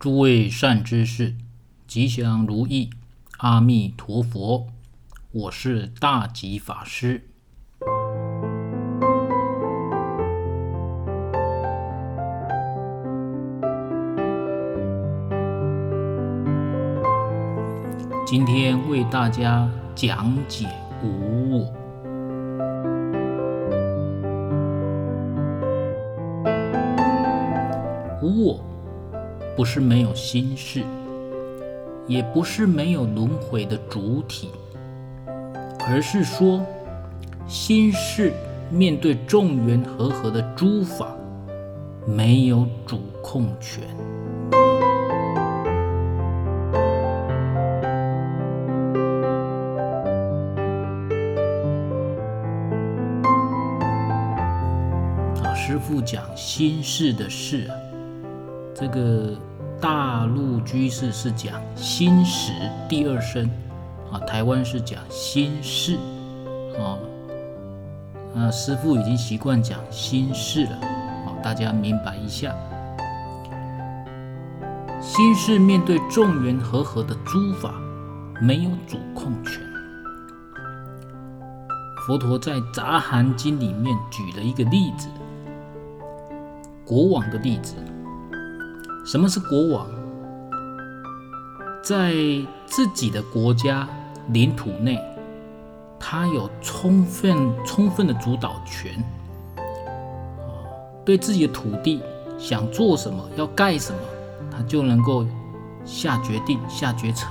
诸位善知识，吉祥如意，阿弥陀佛。我是大吉法师。今天为大家讲解无我。无我。不是没有心事，也不是没有轮回的主体，而是说，心事面对众缘和合的诸法，没有主控权。啊，师父讲心事的事啊，这个。大陆居士是讲心识第二身，啊，台湾是讲心事，啊，那师父已经习惯讲心事了，啊，大家明白一下。心事面对众缘和合的诸法，没有主控权。佛陀在《杂含经》里面举了一个例子，国王的例子。什么是国王？在自己的国家领土内，他有充分充分的主导权，对自己的土地想做什么，要盖什么，他就能够下决定、下决策。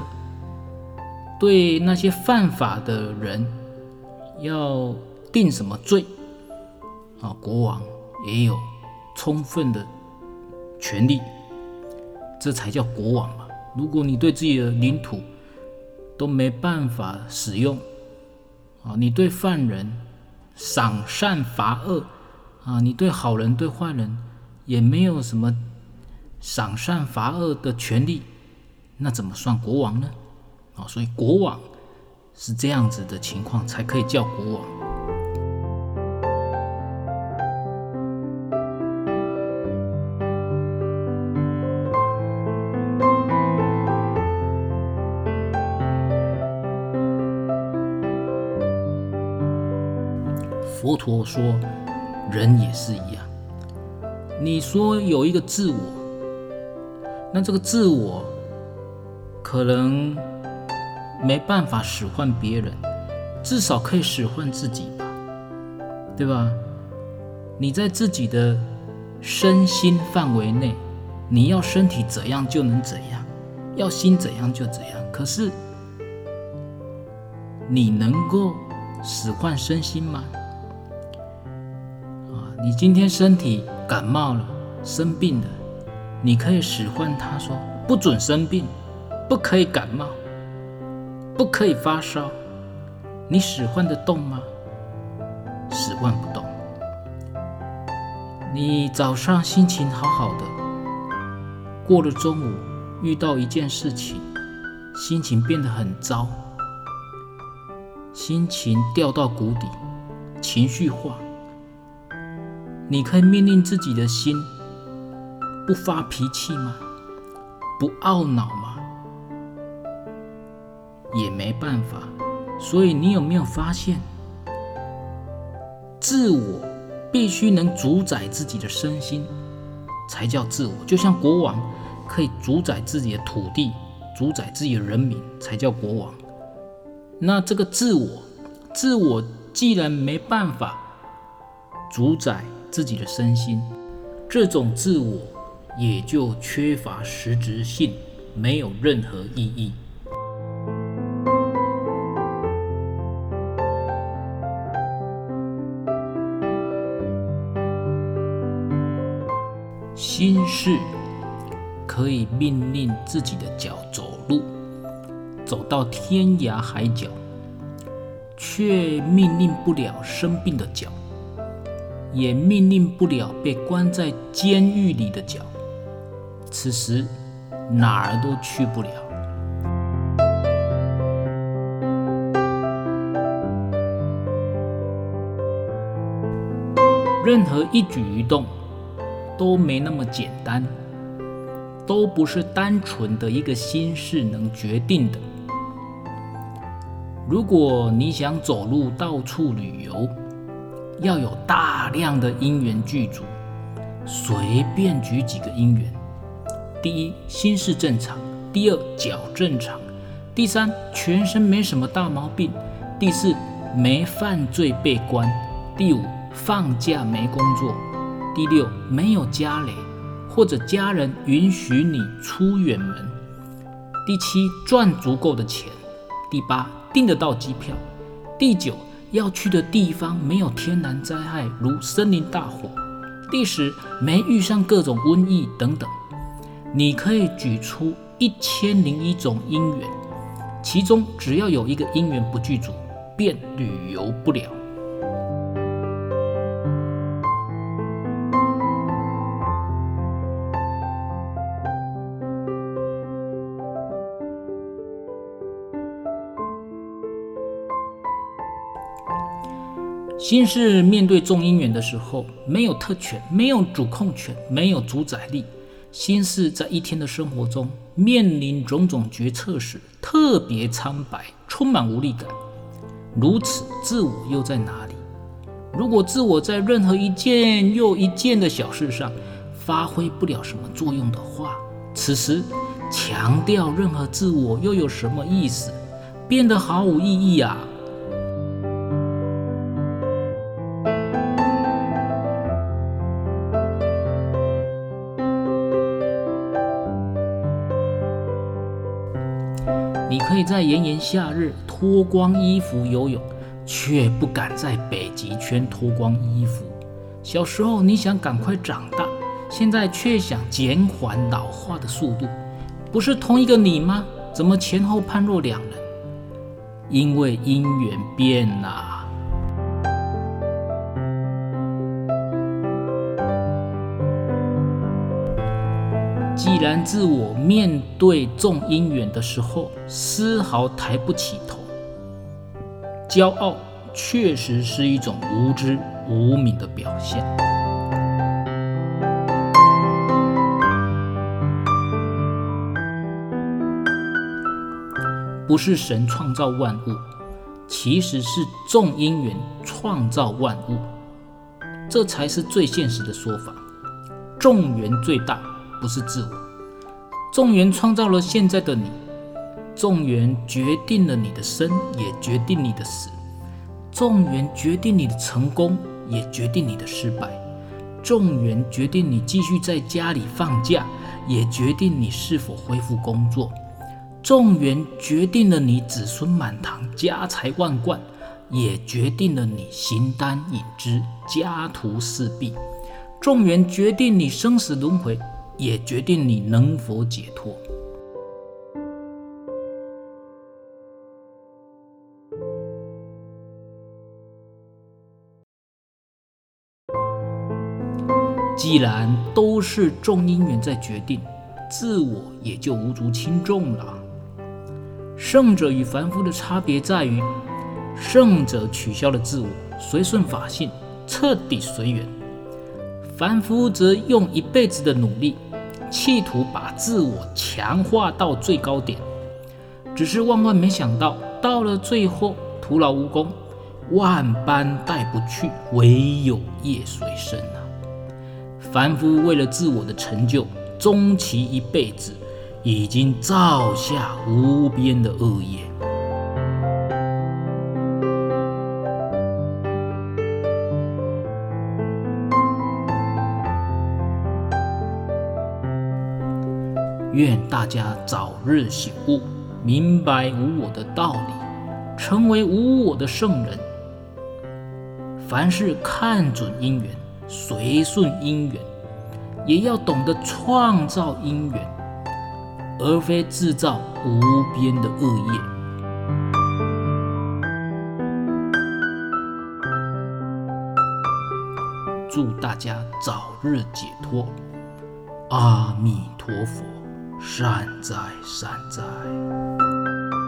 对那些犯法的人，要定什么罪，啊，国王也有充分的权利。这才叫国王嘛！如果你对自己的领土都没办法使用，啊，你对犯人赏善罚恶，啊，你对好人对坏人也没有什么赏善罚恶的权利，那怎么算国王呢？啊，所以国王是这样子的情况才可以叫国王。佛陀说，人也是一样。你说有一个自我，那这个自我可能没办法使唤别人，至少可以使唤自己吧，对吧？你在自己的身心范围内，你要身体怎样就能怎样，要心怎样就怎样。可是你能够使唤身心吗？你今天身体感冒了，生病了，你可以使唤他说：“不准生病，不可以感冒，不可以发烧。”你使唤得动吗？使唤不动。你早上心情好好的，过了中午遇到一件事情，心情变得很糟，心情掉到谷底，情绪化。你可以命令自己的心不发脾气吗？不懊恼吗？也没办法。所以你有没有发现，自我必须能主宰自己的身心，才叫自我。就像国王可以主宰自己的土地，主宰自己的人民，才叫国王。那这个自我，自我既然没办法主宰。自己的身心，这种自我也就缺乏实质性，没有任何意义。心事可以命令自己的脚走路，走到天涯海角，却命令不了生病的脚。也命令不了被关在监狱里的脚，此时哪儿都去不了。任何一举一动都没那么简单，都不是单纯的一个心事能决定的。如果你想走路到处旅游，要有大量的因缘具足。随便举几个因缘：第一，心事正常；第二，脚正常；第三，全身没什么大毛病；第四，没犯罪被关；第五，放假没工作；第六，没有家累，或者家人允许你出远门；第七，赚足够的钱；第八，订得到机票；第九，要去的地方没有天然灾害，如森林大火。第十，没遇上各种瘟疫等等，你可以举出一千零一种因缘，其中只要有一个因缘不具足，便旅游不了。心事面对众因缘的时候，没有特权，没有主控权，没有主宰力。心事在一天的生活中面临种种决策时，特别苍白，充满无力感。如此，自我又在哪里？如果自我在任何一件又一件的小事上发挥不了什么作用的话，此时强调任何自我又有什么意思？变得毫无意义啊！可以在炎炎夏日脱光衣服游泳，却不敢在北极圈脱光衣服。小时候你想赶快长大，现在却想减缓老化的速度，不是同一个你吗？怎么前后判若两人？因为因缘变了。既然自我面对众因缘的时候丝毫抬不起头，骄傲确实是一种无知无明的表现。不是神创造万物，其实是众因缘创造万物，这才是最现实的说法。众缘最大。不是自我，众缘创造了现在的你，众缘决定了你的生，也决定你的死；众缘决定你的成功，也决定你的失败；众缘决定你继续在家里放假，也决定你是否恢复工作；众缘决定了你子孙满堂、家财万贯，也决定了你形单影只、家徒四壁；众缘决定你生死轮回。也决定你能否解脱。既然都是众因缘在决定，自我也就无足轻重了。圣者与凡夫的差别在于，圣者取消了自我，随顺法性，彻底随缘；凡夫则用一辈子的努力。企图把自我强化到最高点，只是万万没想到，到了最后徒劳无功，万般带不去，唯有业随身啊！凡夫为了自我的成就，终其一辈子，已经造下无边的恶业。愿大家早日醒悟，明白无我的道理，成为无我的圣人。凡事看准因缘，随顺因缘，也要懂得创造因缘，而非制造无边的恶业。祝大家早日解脱，阿弥陀佛。善哉善哉。